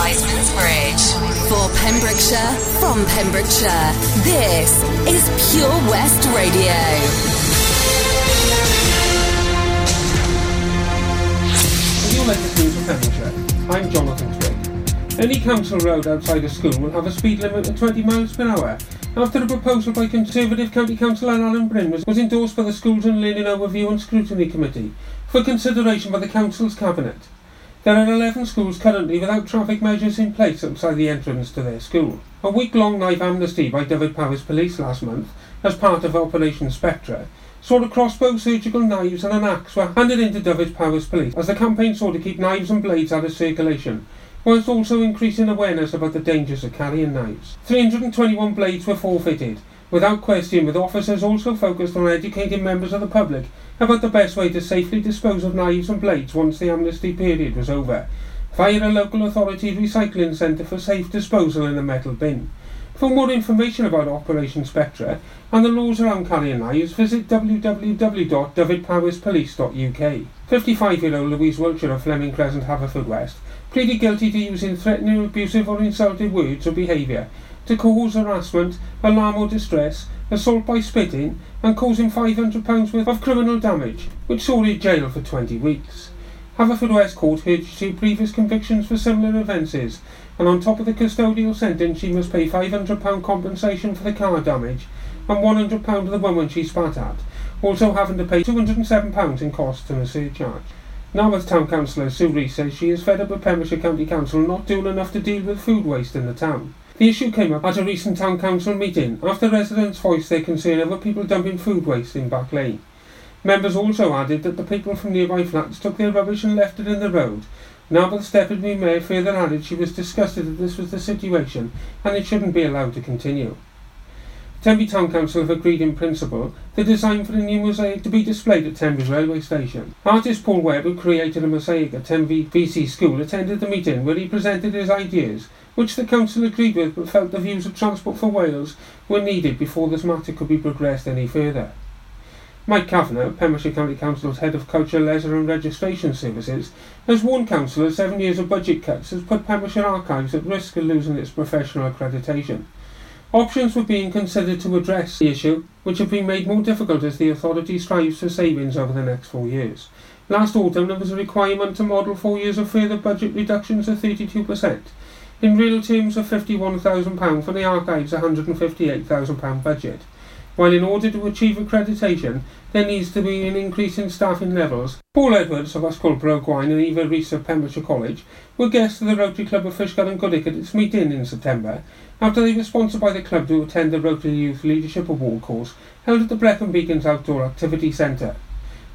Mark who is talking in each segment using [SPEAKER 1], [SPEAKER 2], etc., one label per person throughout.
[SPEAKER 1] Wiseman's Bridge. For Pembrokeshire, from Pembrokeshire, this is Pure West Radio.
[SPEAKER 2] Pembrokeshire. I'm Jonathan Twig. Any council road outside a school will have a speed limit of 20 miles per hour. After a proposal by Conservative County Councillor Alan Bryn was, was endorsed by the Schools and Learning Overview and Scrutiny Committee for consideration by the Council's Cabinet. There are 11 schools currently without traffic measures in place outside the entrance to their school. A week-long knife amnesty by Dyfed-Powys Police last month, as part of Operation Spectre, saw a crossbow, surgical knives and an axe were handed into Dyfed-Powys Police as the campaign sought to keep knives and blades out of circulation, whilst also increasing awareness about the dangers of carrying knives. 321 blades were forfeited, without question, with officers also focused on educating members of the public about the best way to safely dispose of knives and blades once the amnesty period was over, via a local authority recycling centre for safe disposal in a metal bin. For more information about Operation Spectre and the laws around carrying knives, visit www.dyfed-powys.police.uk. 55-year-old Louise Wiltshire of Fleming Crescent, Haverfordwest, pleaded guilty to using threatening, abusive or insulting words or behaviour to cause harassment, alarm or distress, assault by spitting, and causing £500 worth of criminal damage, which saw her jail for 20 weeks. Haverfordwest Court heard two previous convictions for similar offences, and on top of the custodial sentence, she must pay £500 compensation for the car damage and £100 to the woman she spat at, also having to pay £207 in costs and a surcharge. Narberth Town Councillor Sue Rees says she is fed up with Pembrokeshire County Council not doing enough to deal with food waste in the town. The issue came up at a recent town council meeting after residents voiced their concern over people dumping food waste in Back Lane. Members also added that the people from nearby flats took their rubbish and left it in the road. Narberth's Deputy Mayor further added she was disgusted that this was the situation and it shouldn't be allowed to continue. Tenby Town Council have agreed in principle the design for the new mosaic to be displayed at Tenby railway station. Artist Paul Webb, who created a mosaic at Tenby VC School, attended the meeting where he presented his ideas which the Council agreed with but felt the views of Transport for Wales were needed before this matter could be progressed any further. Mike Kavanagh, Pembrokeshire County Council's head of Culture, Leisure and Registration Services, has warned councillors seven years of budget cuts has put Pembrokeshire Archives at risk of losing its professional accreditation. Options were being considered to address the issue, which have been made more difficult as the authority strives for savings over the next four years. Last autumn there was a requirement to model four years of further budget reductions of 32%, in real terms of £51,000 for the archive's £158,000 budget. While in order to achieve accreditation, there needs to be an increase in staffing levels. Paul Edwards of Ysgol Gwyn and Eva Rees of Pembrokeshire College were guests of the Rotary Club of Fishguard and Goodwick at its meeting in September, after they were sponsored by the club to attend the Rotary Youth Leadership Award course held at the Brecon Beacons Outdoor Activity Centre.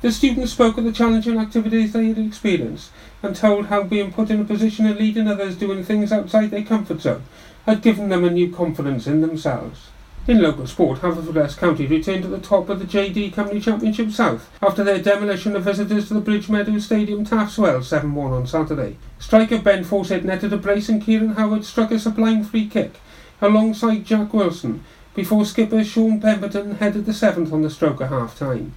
[SPEAKER 2] The students spoke of the challenging activities they had experienced and told how being put in a position of leading others doing things outside their comfort zone had given them a new confidence in themselves. In local sport, Haverfordwest County returned to the top of the JD Cymru Championship South after their demolition of visitors to the Bridge Meadows Stadium Taff's Well 7-1 on Saturday. Striker Ben Fawcett netted a brace and Kieran Howard struck a sublime free kick alongside Jack Wilson before skipper Sean Pemberton headed the seventh on the stroke at half-time.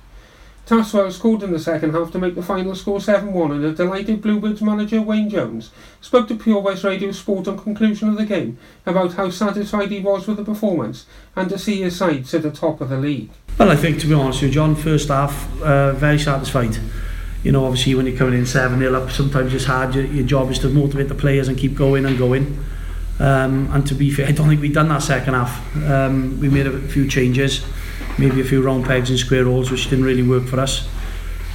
[SPEAKER 2] Taff's Well scored in the second half to make the final score 7-1 and a delighted Bluebirds manager Wayne Jones spoke to Pure West Radio Sport on conclusion of the game about how satisfied he was with the performance and to see his side sit atop of the league.
[SPEAKER 3] Well, I think to be honest with you, John, first half, uh, very satisfied. You know, obviously when you're coming in 7-0 up, sometimes it's hard. Your, your job is to motivate the players and keep going and going. Um, and to be fair, I don't think we've done that second half. Um, we made a few changes maybe a few round pegs and square holes which didn't really work for us.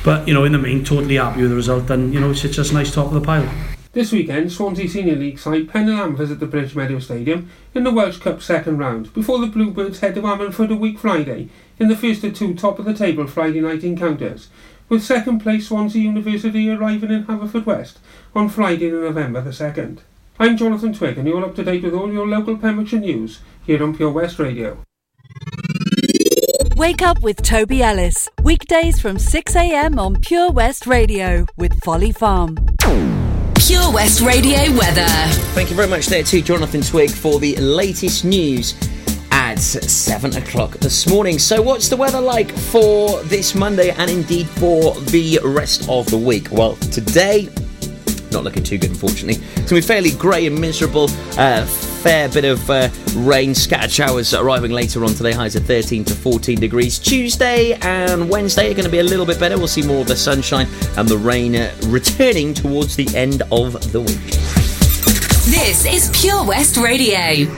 [SPEAKER 3] But, you know, in the main, totally happy with the result and, you know, it's just nice top of the pile.
[SPEAKER 2] This weekend, Swansea Senior League side Pen and Am visit the Bridge Meadow Stadium in the Welsh Cup second round before the Bluebirds head to Ammanford a week Friday in the first of two top of the table Friday night encounters, with second place Swansea University arriving in Haverfordwest on Friday, November the 2nd. I'm Jonathan Twig and you're up to date with all your local Pembrokeshire news here on Pure West Radio.
[SPEAKER 1] Wake up with Toby Ellis. Weekdays from 6am on Pure West Radio with Folly Farm. Pure West Radio weather.
[SPEAKER 4] Thank you very much there to Jonathan Twig for the latest news at 7 o'clock this morning. So, what's the weather like for this Monday and indeed for the rest of the week? Well, today not looking too good, unfortunately. It's going to be fairly grey and miserable. Uh, fair bit of uh, rain, scattered showers arriving later on today. Highs of 13 to 14 degrees. Tuesday and Wednesday are going to be a little bit better. We'll see more of the sunshine and the rain uh, returning towards the end of the week.
[SPEAKER 5] This is Pure West Radio.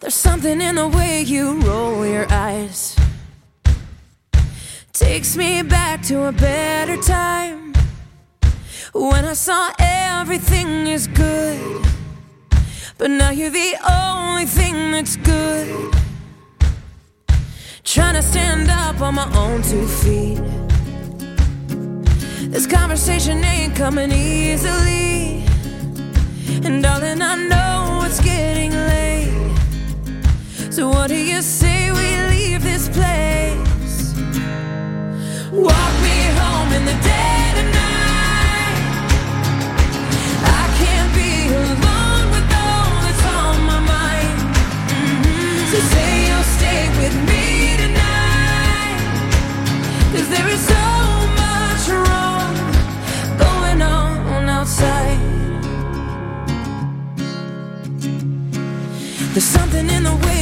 [SPEAKER 6] There's something in the way you roll your eyes. Takes me back to a better time. When I saw everything is good. But now you're the only thing that's good. Trying to stand up on my own two feet. This conversation ain't coming easily. And darling, I know it's getting late. So what do you say we leave this place? There's so much wrong going on outside. There's something in the way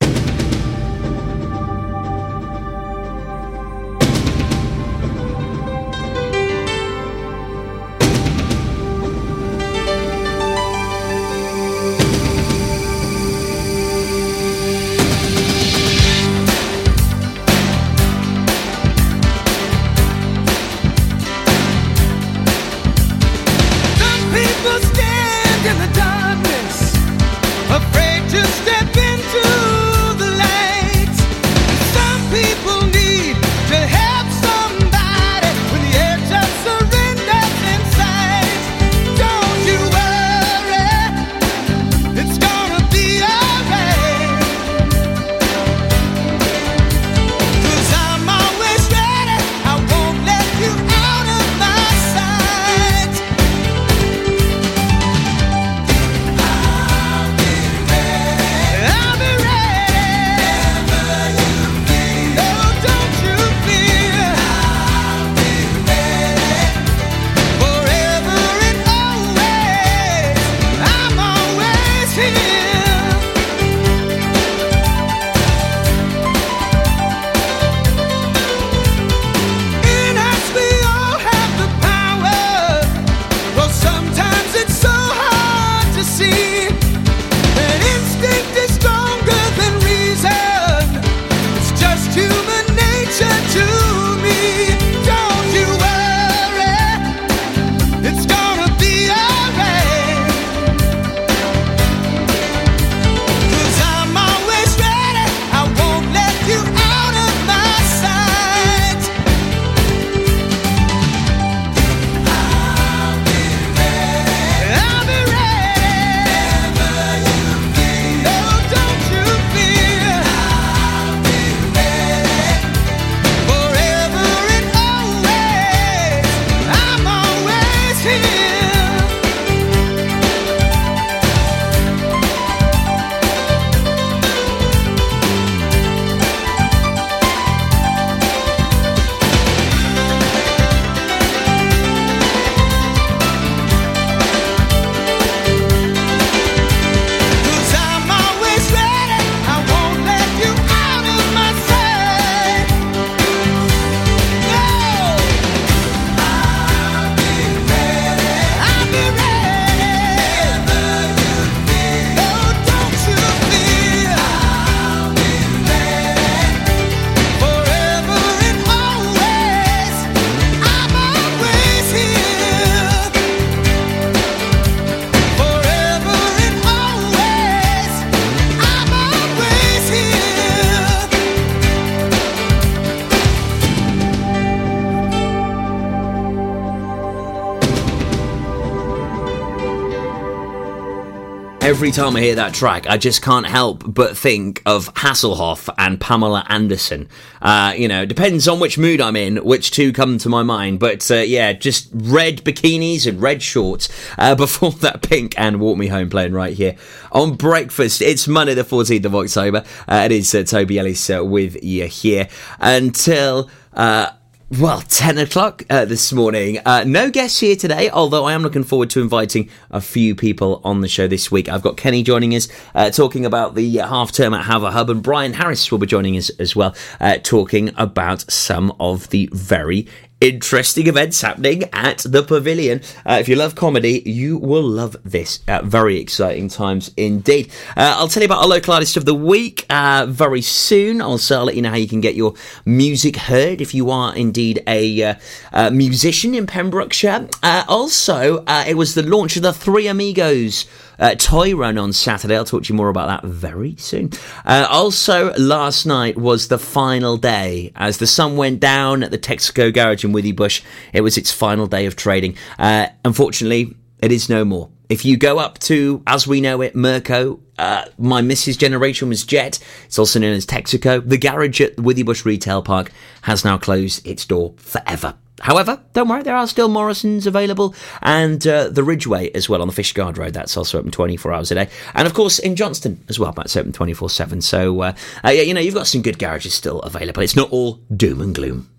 [SPEAKER 4] Every time I hear that track, I just can't help but think of Hasselhoff and Pamela Anderson. Uh, you know, depends on which mood I'm in, which two come to my mind. But uh, yeah, just red bikinis and red shorts uh, before that pink and Walk Me Home playing right here on breakfast. It's Monday, the 14th of October. Uh, it is uh, Toby Ellis uh, with you here until. Uh, well, 10 o'clock uh, this morning. Uh, no guests here today, although I am looking forward to inviting a few people on the show this week. I've got Kenny joining us, uh, talking about the half term at Haverhub, and Brian Harris will be joining us as well, uh, talking about some of the very interesting events happening at the pavilion. Uh, if you love comedy, you will love this. Uh, very exciting times indeed. Uh, I'll tell you about our local artist of the week uh, very soon. Also, I'll let you know how you can get your music heard if you are indeed a uh, uh, musician in Pembrokeshire. also, it was the launch of the Three Amigos uh, toy run on Saturday. I'll talk to you more about that very soon. Uh, also, last night was the final day as the sun went down at the Texaco garage in Withybush. It was its final day of trading. Uh, unfortunately, it is no more. If you go up to, as we know it, Murco, uh, my Mrs. Generation was Jet. It's also known as Texaco. The garage at Withybush Retail Park has now closed its door forever. However, don't worry, there are still Morrison's available and uh, the Ridgeway as well on the Fishguard Road. That's also open 24 hours a day. And of course, in Johnston as well, that's open 24 7. So, uh, uh, yeah, you know, you've got some good garages still available. It's not all doom and gloom.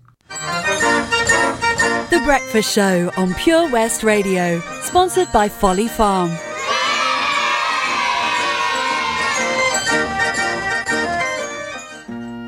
[SPEAKER 1] The Breakfast Show on Pure West Radio, sponsored by Folly Farm.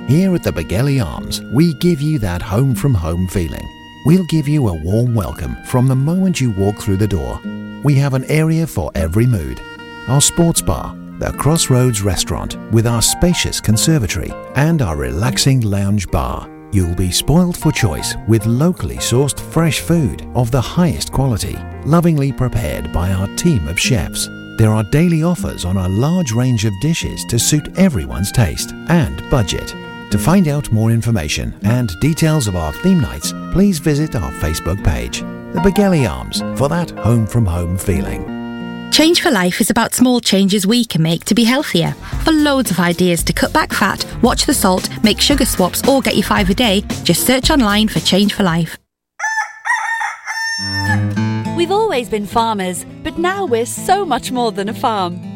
[SPEAKER 7] Here at the Begelly Arms, we give you that home from home feeling We'll give you a warm welcome from the moment you walk through the door. We have an area for every mood. Our sports bar, the Crossroads restaurant with our spacious conservatory, and our relaxing lounge bar. You'll be spoiled for choice with locally sourced fresh food of the highest quality, lovingly prepared by our team of chefs. There are daily offers on a large range of dishes to suit everyone's taste and budget. To find out more information and details of our theme nights, please visit our Facebook page, The Begelly Arms, for that home from home feeling.
[SPEAKER 8] Change for Life is about small changes we can make to be healthier. For loads of ideas to cut back fat, watch the salt, make sugar swaps, or get you five a day, just search online for Change for Life.
[SPEAKER 1] We've always been farmers, but now we're so much more than a farm.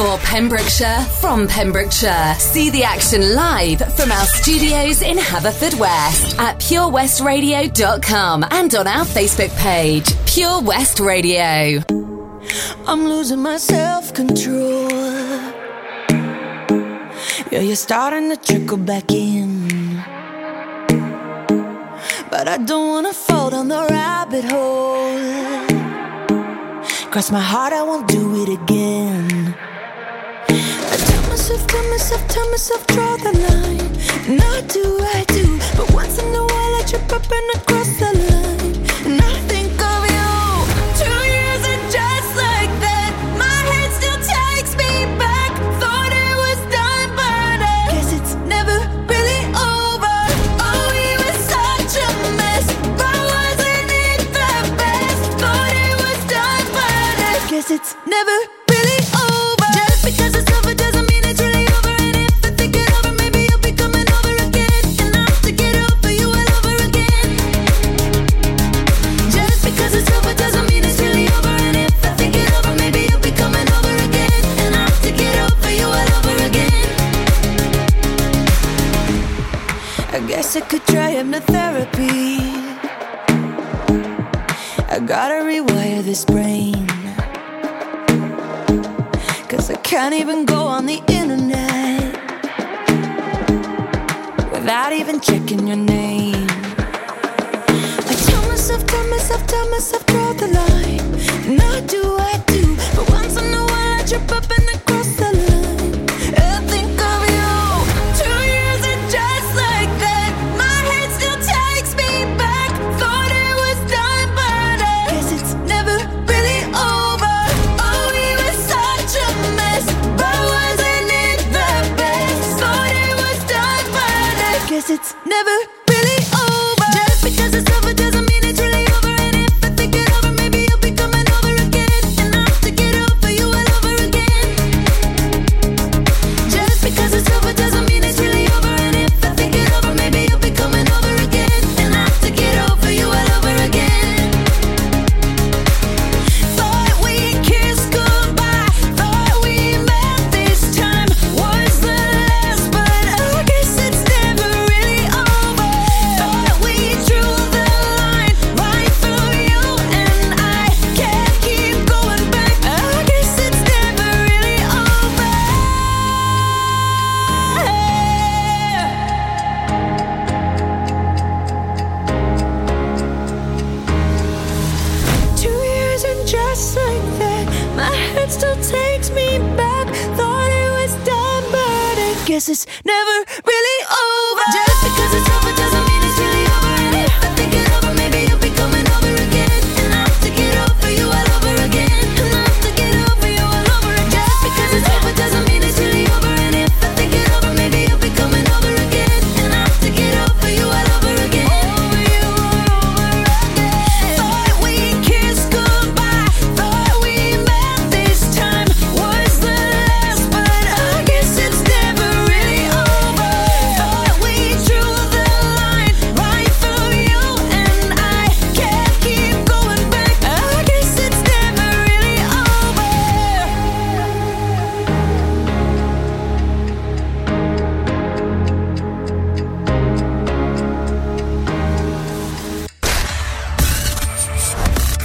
[SPEAKER 5] For Pembrokeshire, from Pembrokeshire. See the action live from our studios in Haverfordwest at purewestradio.com and on our Facebook page, Pure West Radio.
[SPEAKER 9] I'm losing my self control. Yeah, you're starting to trickle back in. But I don't wanna fall down the rabbit hole. Cross my heart, I won't do it again myself, tell myself, tell myself, draw the line. And I do, I do. But once in a while, I trip up and I cross the line. And I think of you. Two years and just like that, my head still takes me back. Thought it was done, but I guess it's never really over. Oh, we were such a mess, but wasn't it the best? Thought it was done, but I guess it's never guess I could try hypnotherapy. I gotta rewire this brain. Cause I can't even go on the internet without even checking your name. I tell myself, tell myself, tell myself, draw the line. And I do, I do. But once in a while I trip up in the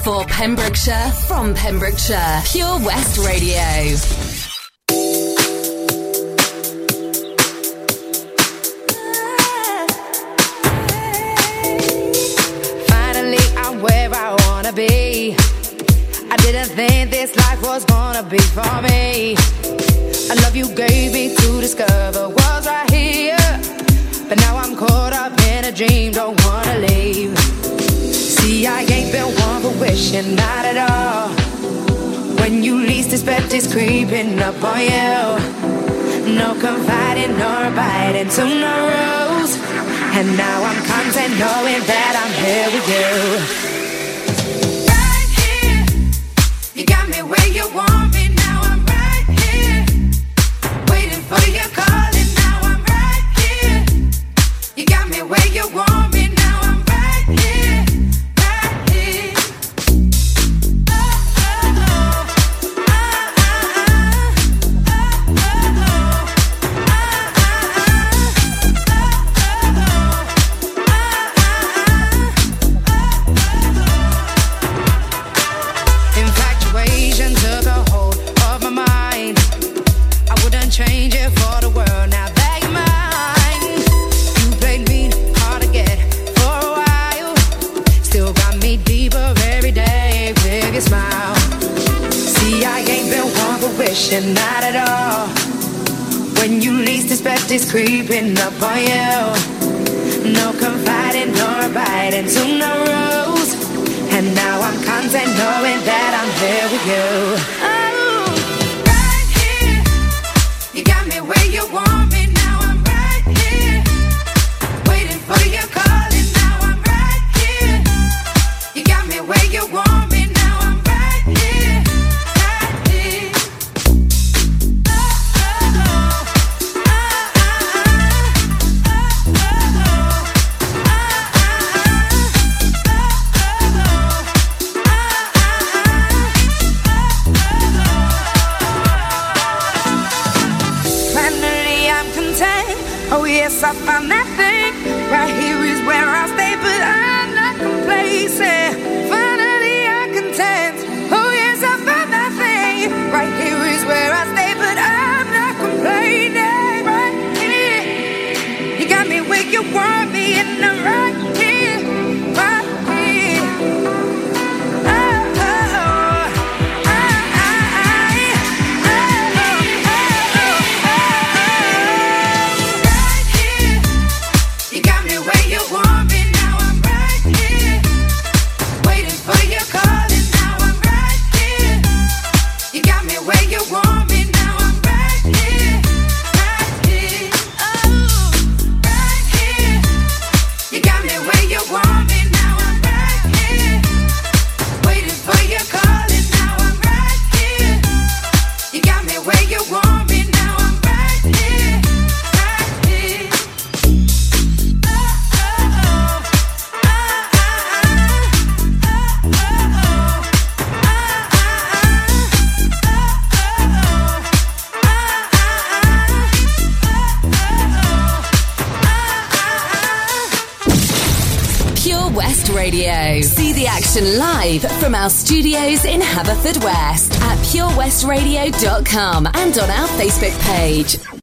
[SPEAKER 5] for Pembrokeshire from Pembrokeshire. Pure West Radio.
[SPEAKER 9] Finally, I'm where I wanna be. I didn't think this life was gonna be for me. I love you gave me to discover was right here, but now I'm caught up in a dream, don't wanna leave. See, I ain't been wishing not at all. When you least expect it's creeping up on you. No confiding nor biting to no rules. And now I'm content knowing that I'm here with you.
[SPEAKER 5] West Radio. See the action live from our studios in Haverfordwest at purewestradio.com and on our Facebook page.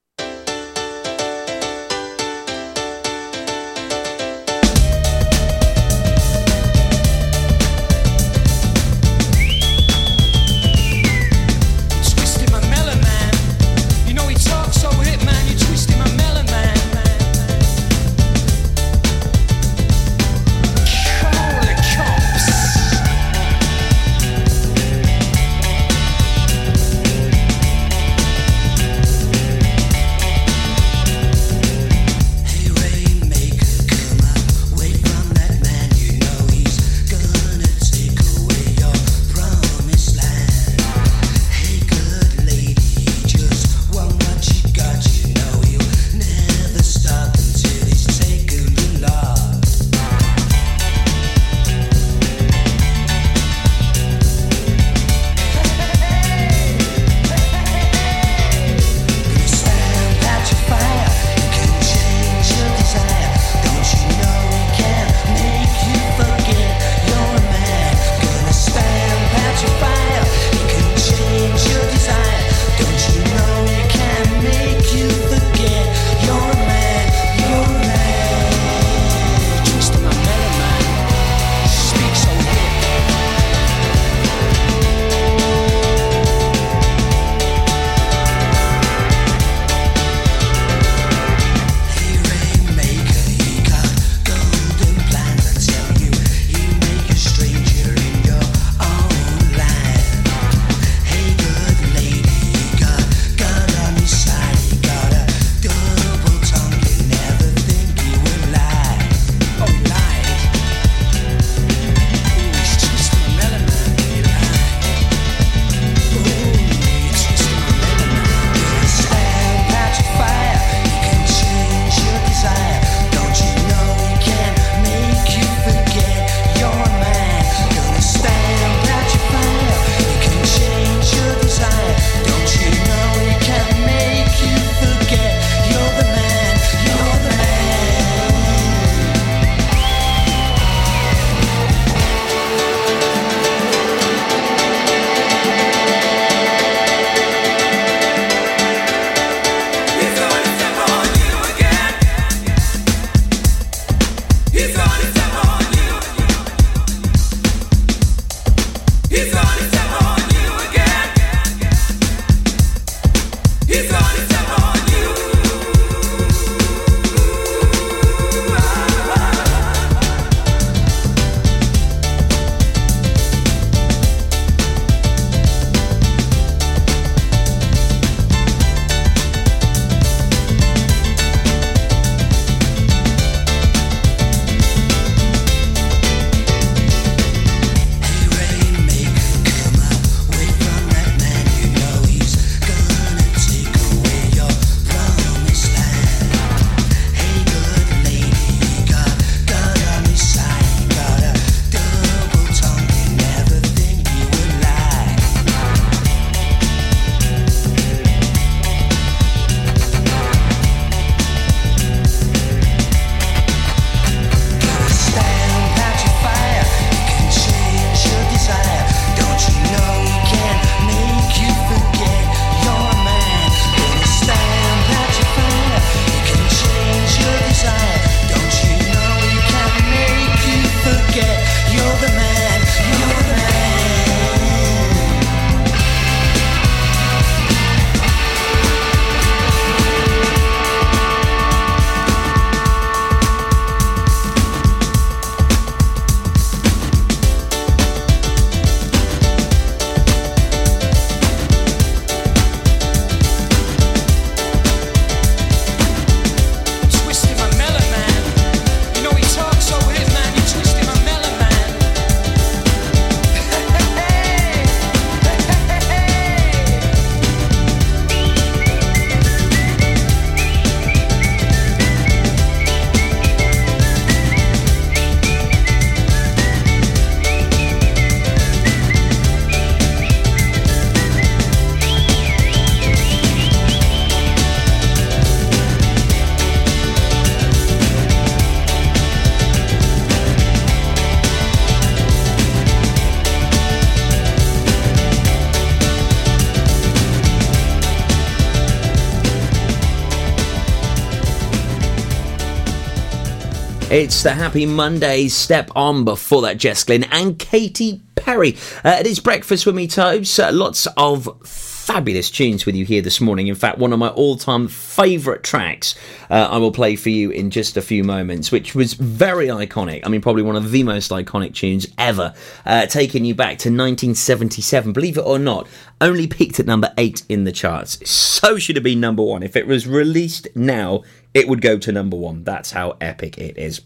[SPEAKER 4] It's the Happy Mondays step on before that, Jess Glynne and Katy Perry. Uh, it is breakfast with me, Tobes. Uh, lots of fabulous tunes with you here this morning. In fact, one of my all time favourite tracks uh, I will play for you in just a few moments, which was very iconic. I mean, probably one of the most iconic tunes ever, uh, taking you back to 1977. Believe it or not, only peaked at number eight in the charts. So should have been number one. If it was released now, it would go to number one. That's how epic it is.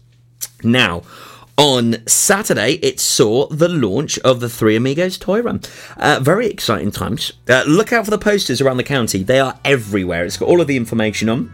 [SPEAKER 4] Now, on Saturday, it saw the launch of the Three Amigos toy run. Uh, very exciting times. Uh, look out for the posters around the county. They are everywhere. It's got all of the information on.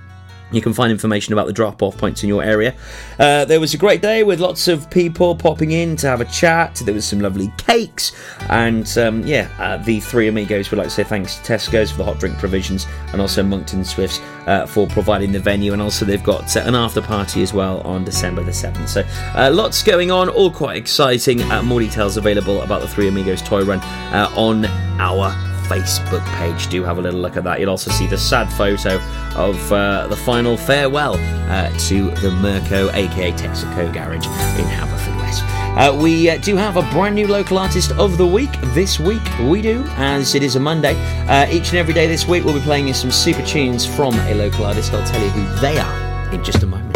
[SPEAKER 4] You can find information about the drop off points in your area. Uh, there was a great day with lots of people popping in to have a chat. There was some lovely cakes. And um, yeah, uh, the three amigos would like to say thanks to Tesco's for the hot drink provisions and also Monkton Swifts uh, for providing the venue. And also, they've got uh, an after party as well on December the 7th. So uh, lots going on, all quite exciting. Uh, more details available about the Three Amigos toy run on our Facebook page. Do have a little look at that. You'll also see the sad photo of uh, the final farewell uh, to the Murco, aka Texaco Garage in Haverfordwest. Uh, we uh, do have a brand new local artist of the week this week. We do, as it is a Monday. Uh, each and every day this week, we'll be playing you some super tunes from a local artist. I'll tell you who they are in just a moment.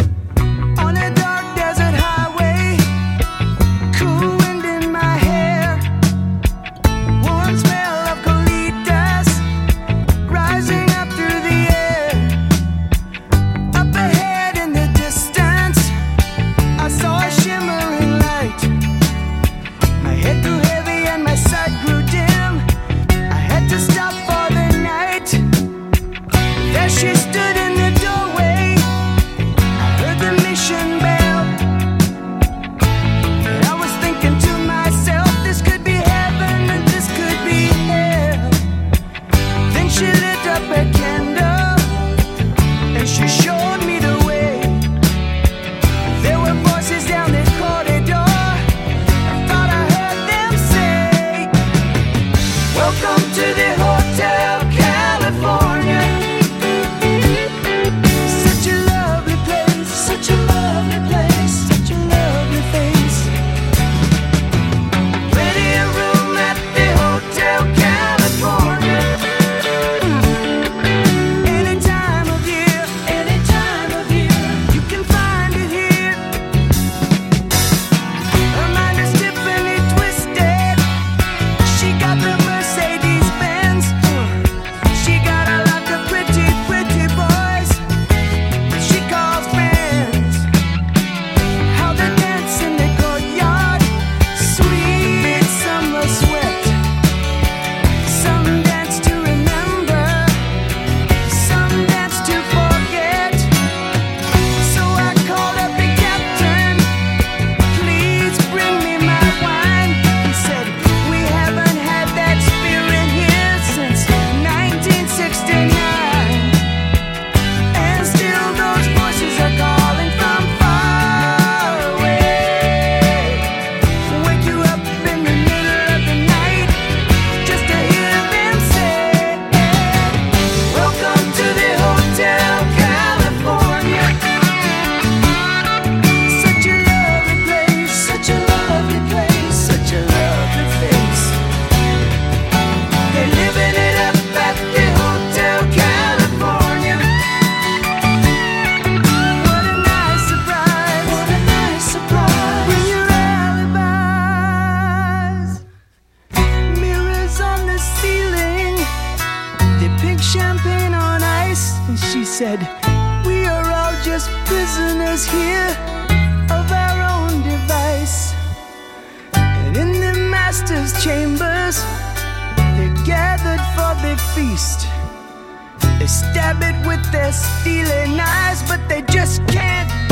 [SPEAKER 10] And she said, We are all just prisoners here of our own device. And in the master's chambers, they're gathered for the feast. They stab it with their steely knives, but they just can't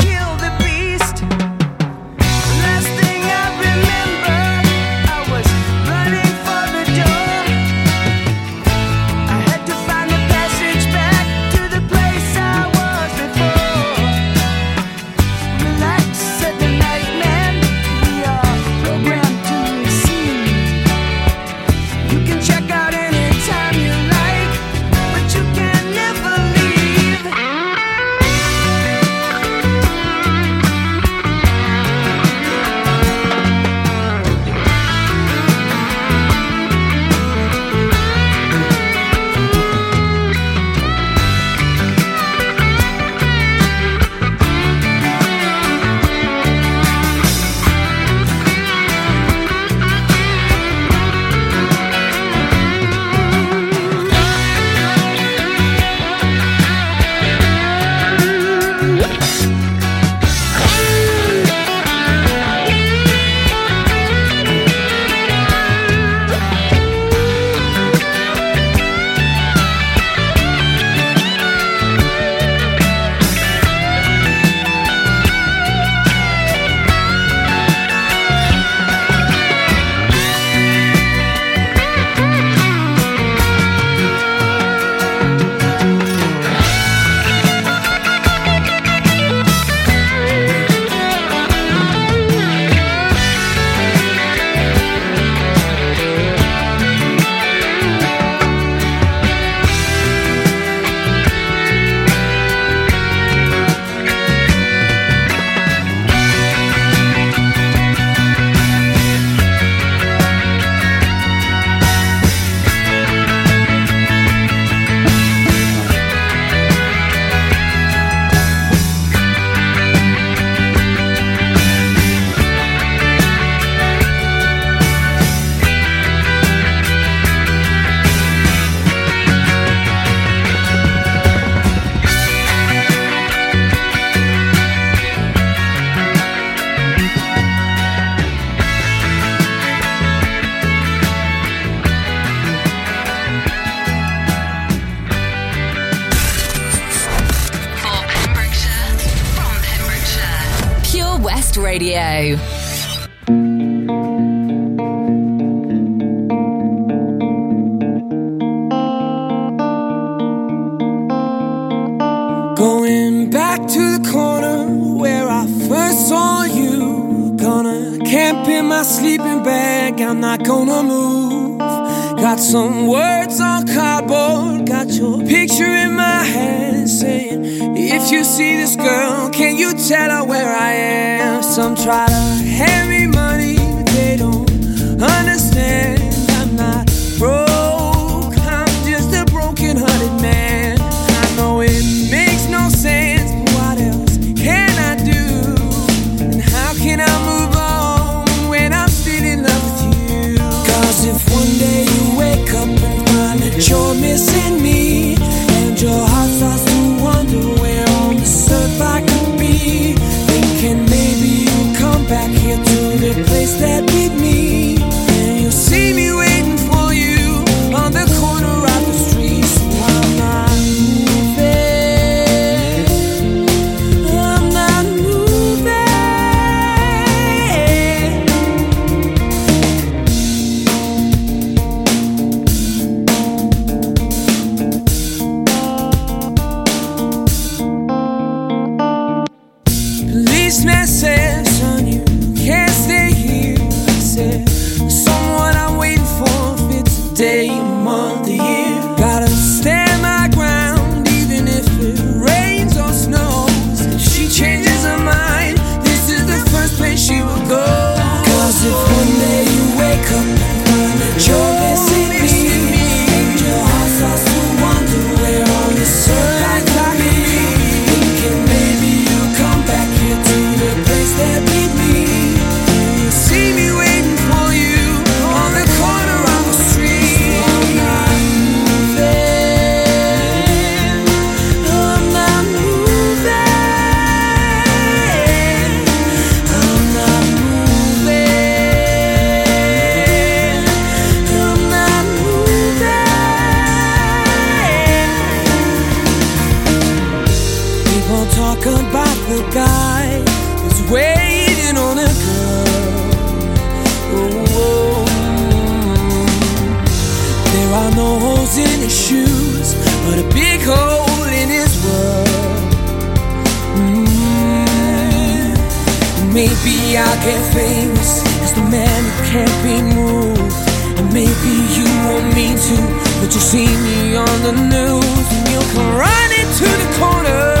[SPEAKER 6] Maybe I'll get famous as the man who can't be moved. And maybe you want me to, but you see me on the news and you'll come running to the corner.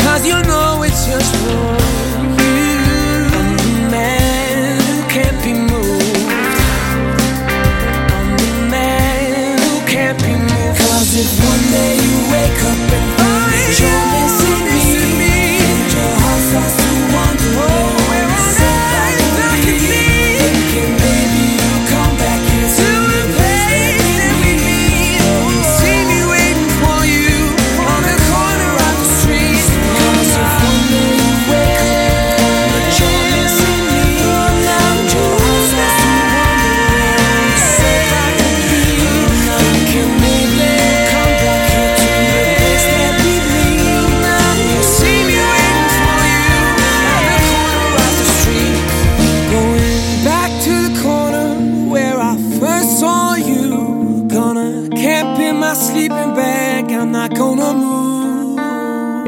[SPEAKER 6] Cause you know.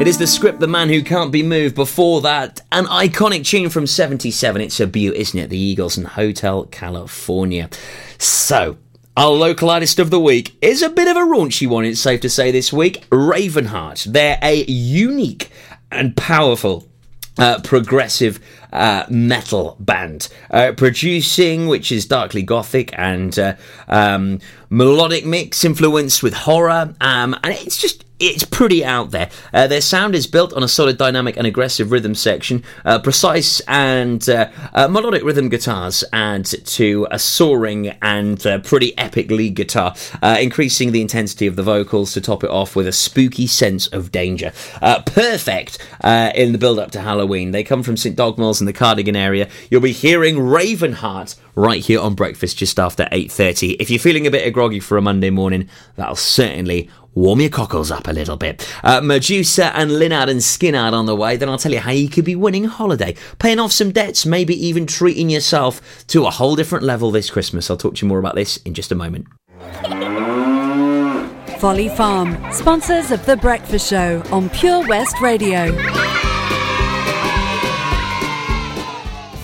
[SPEAKER 4] It is the script The Man Who Can't Be Moved. Before that, an iconic tune from 77. It's a beaut, isn't it? The Eagles and Hotel California. So, our local artist of the week is a bit of a raunchy one, it's safe to say, this week. Ravenheart. They're a unique and powerful uh, progressive uh, metal band, uh, producing which is darkly gothic and uh, um, melodic mix influenced with horror, um, and it's just it's pretty out there. Uh, their sound is built on a solid dynamic and aggressive rhythm section, uh, precise and uh, uh melodic rhythm guitars add to a soaring and uh, pretty epic lead guitar, uh, increasing the intensity of the vocals to top it off with a spooky sense of danger. perfect in the build up to Halloween. They come from St. Dogmaels in the Cardigan area. You'll be hearing Ravenheart right here on breakfast just after 8.30. If you're feeling a bit groggy for a Monday morning, that'll certainly warm your cockles up a little bit. Uh, Meduza and Lynyrd and Skynyrd on the way. Then I'll tell you how you could be winning a holiday, paying off some debts, maybe even treating yourself to a whole different level this Christmas. I'll talk to you more about this in just a moment.
[SPEAKER 1] Folly Farm, sponsors of The Breakfast Show on Pure West Radio.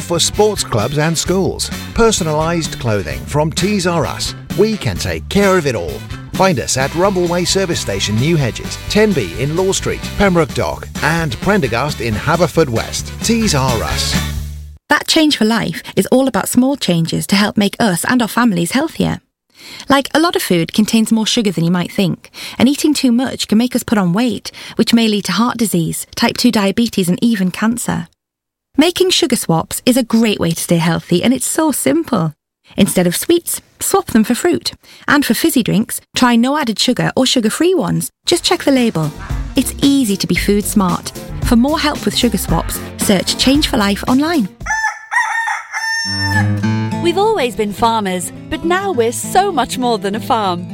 [SPEAKER 7] for sports clubs and schools. Personalised clothing from Tees R Us. We can take care of it all. Find us at Rumbleway Service Station, New Hedges, 10B in Law Street, Pembroke Dock, and Prendergast in Haverfordwest. Tees R Us.
[SPEAKER 8] That Change for Life is all about small changes to help make us and our families healthier. Like a lot of food contains more sugar than you might think, and eating too much can make us put on weight, which may lead to heart disease, type 2 diabetes, and even cancer. Making sugar swaps is a great way to stay healthy, and it's so simple. Instead of sweets, swap them for fruit. And for fizzy drinks, try no added sugar or sugar free ones. Just check the label. It's easy to be food smart. For more help with sugar swaps, search Change for Life online.
[SPEAKER 1] We've always been farmers, but now we're so much more than a farm.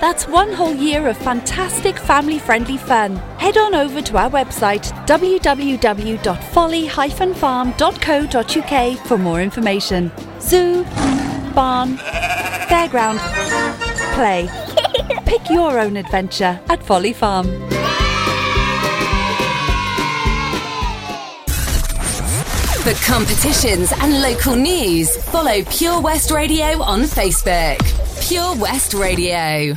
[SPEAKER 1] That's one whole year of fantastic family friendly fun. Head on over to our website www.folly-farm.co.uk for more information. Zoo, barn, fairground, play. Pick your own adventure at Folly Farm.
[SPEAKER 5] For competitions and local news, follow Pure West Radio on Facebook. Pure West Radio.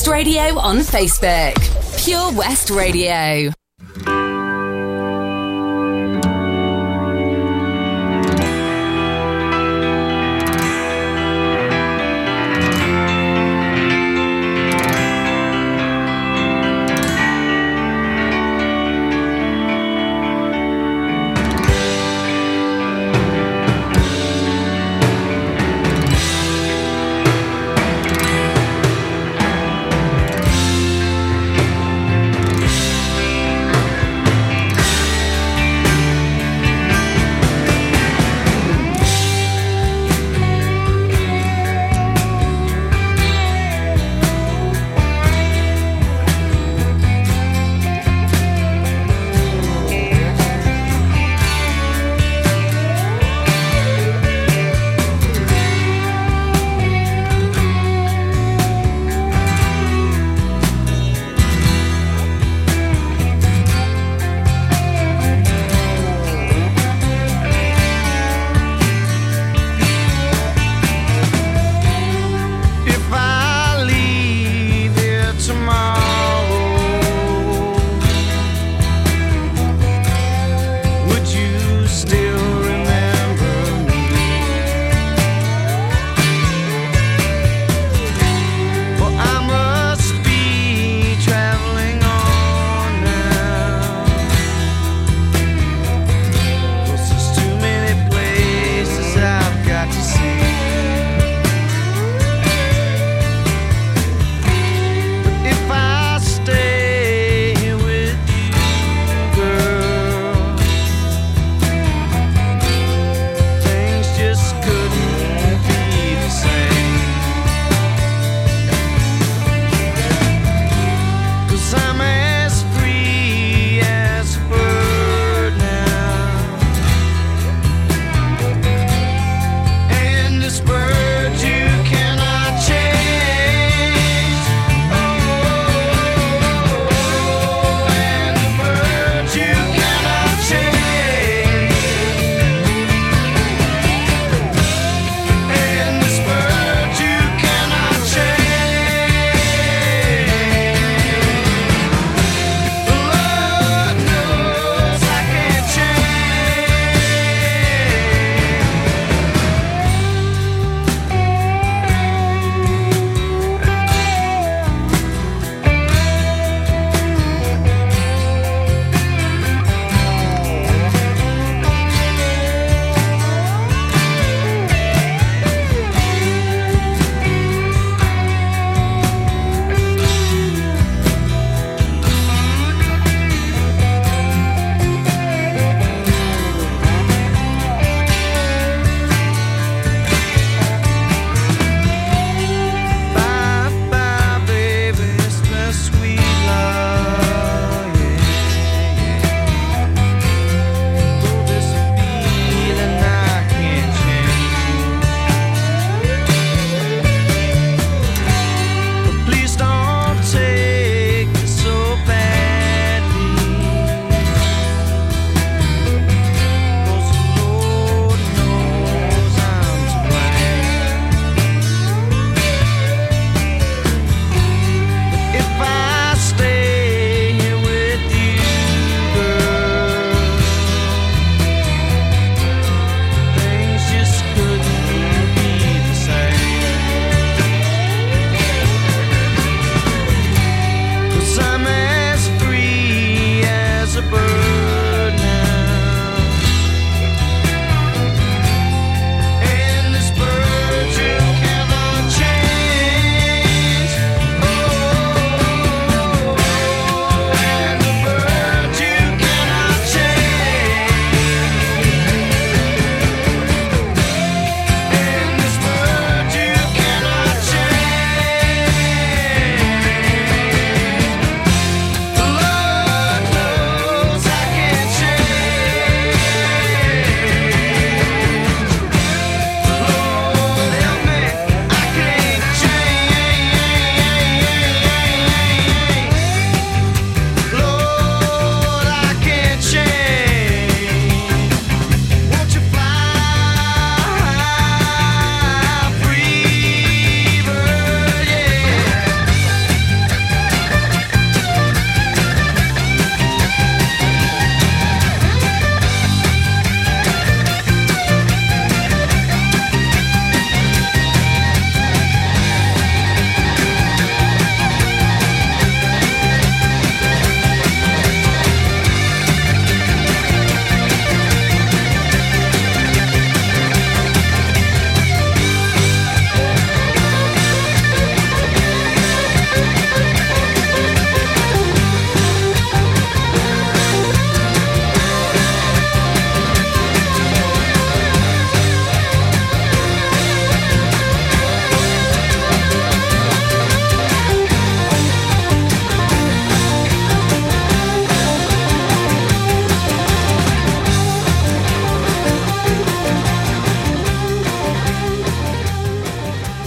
[SPEAKER 5] West Radio on Facebook. Pure West Radio.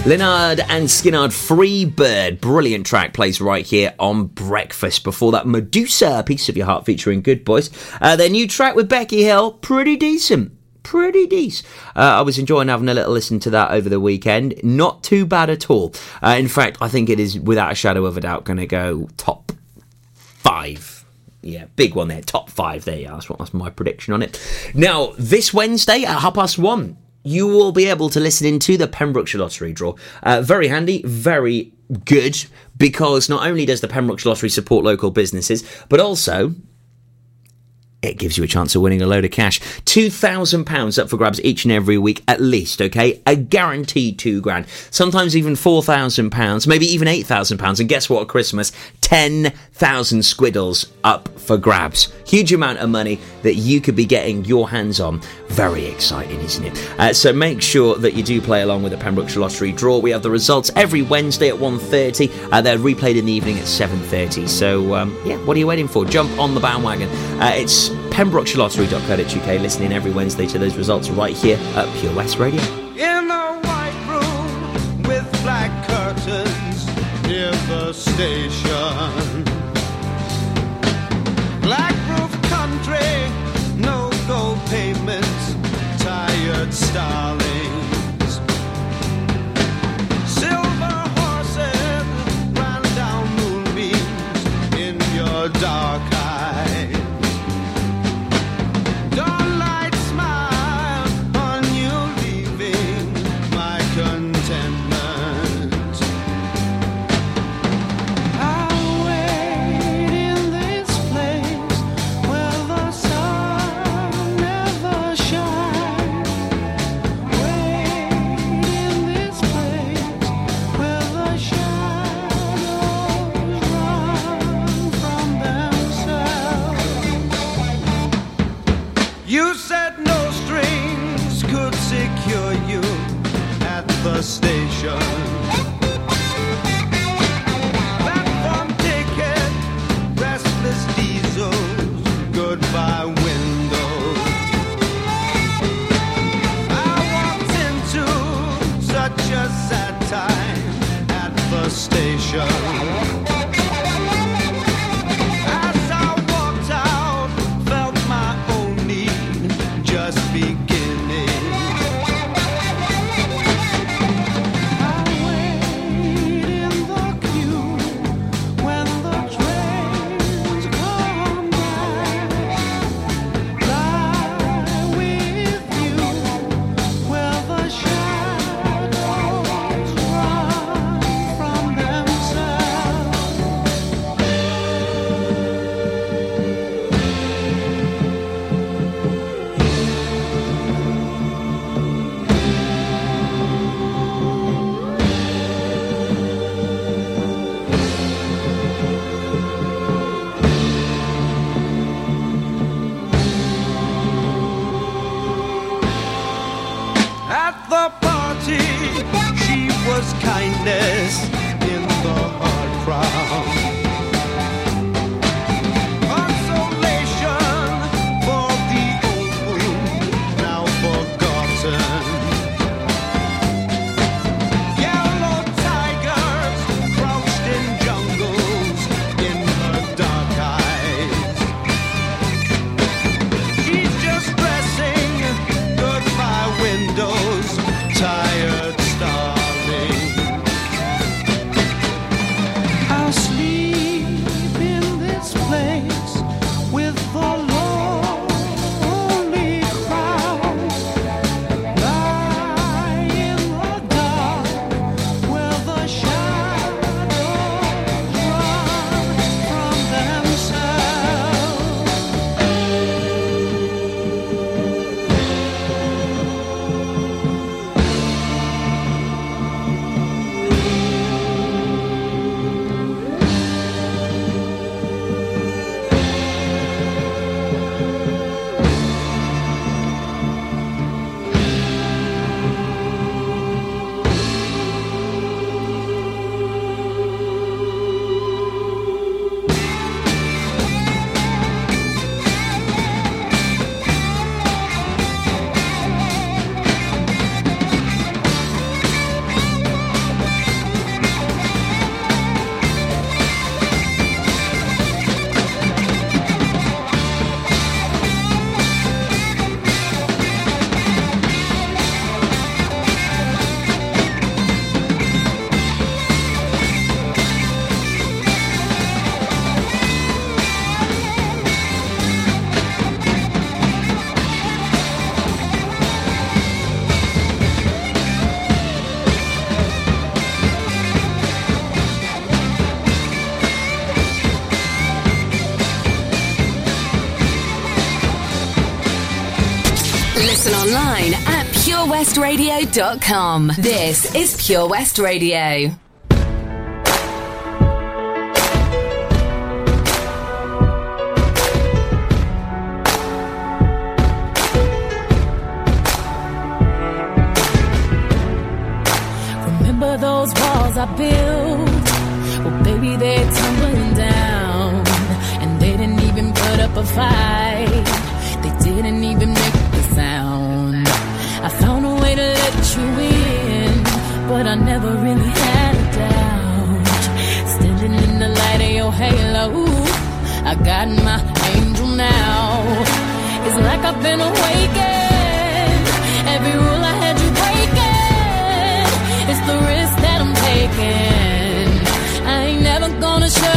[SPEAKER 4] Lynyrd and Skynyrd Free Bird. Brilliant track plays right here on Breakfast. Before that, Meduza, Piece of Your Heart featuring Goodboys. Uh, their new track with Becky Hill, pretty decent. Pretty decent. Uh, I was enjoying having a little listen to that over the weekend. Not too bad at all. Uh, in fact, I think it is without a shadow of a doubt going to go top five. Yeah, big one there. Top five. There you are. That's, what, that's my prediction on it. Now, this Wednesday at half past one, you will be able to listen into the Pembrokeshire Lottery draw. Uh, very handy, very good, because not only does the Pembrokeshire Lottery support local businesses, but also it gives you a chance of winning a load of cash. £2,000 up for grabs each and every week, at least, okay? A guaranteed two grand. Sometimes even £4,000, maybe even £8,000. And guess what, Christmas? 10,000 squiddles up for grabs. Huge amount of money that you could be getting your hands on. Very exciting, isn't it? Uh, so make sure that you do play along with the Pembrokeshire Lottery draw. We have the results every Wednesday at 1.30. Uh, they're replayed in the evening at 7.30. So, um, yeah, what are you waiting for? Jump on the bandwagon. Uh, it's pembrokeshirelottery.co.uk. Listening every Wednesday to those results right here at Pure West Radio.
[SPEAKER 11] Curtains near the station. Black roof country, no gold payments, tired starlings.
[SPEAKER 5] Listen online at purewestradio.com. This is Pure West Radio.
[SPEAKER 6] Remember those walls I built? Well, baby, they're tumbling down. And they didn't even put up a fight. They didn't even make sound. I found a way to let you in, but I never really had a doubt. Standing in the light of your halo, I got my angel now. It's like I've been awakened. Every rule I had you breaking. It's the risk that I'm taking. I ain't never gonna show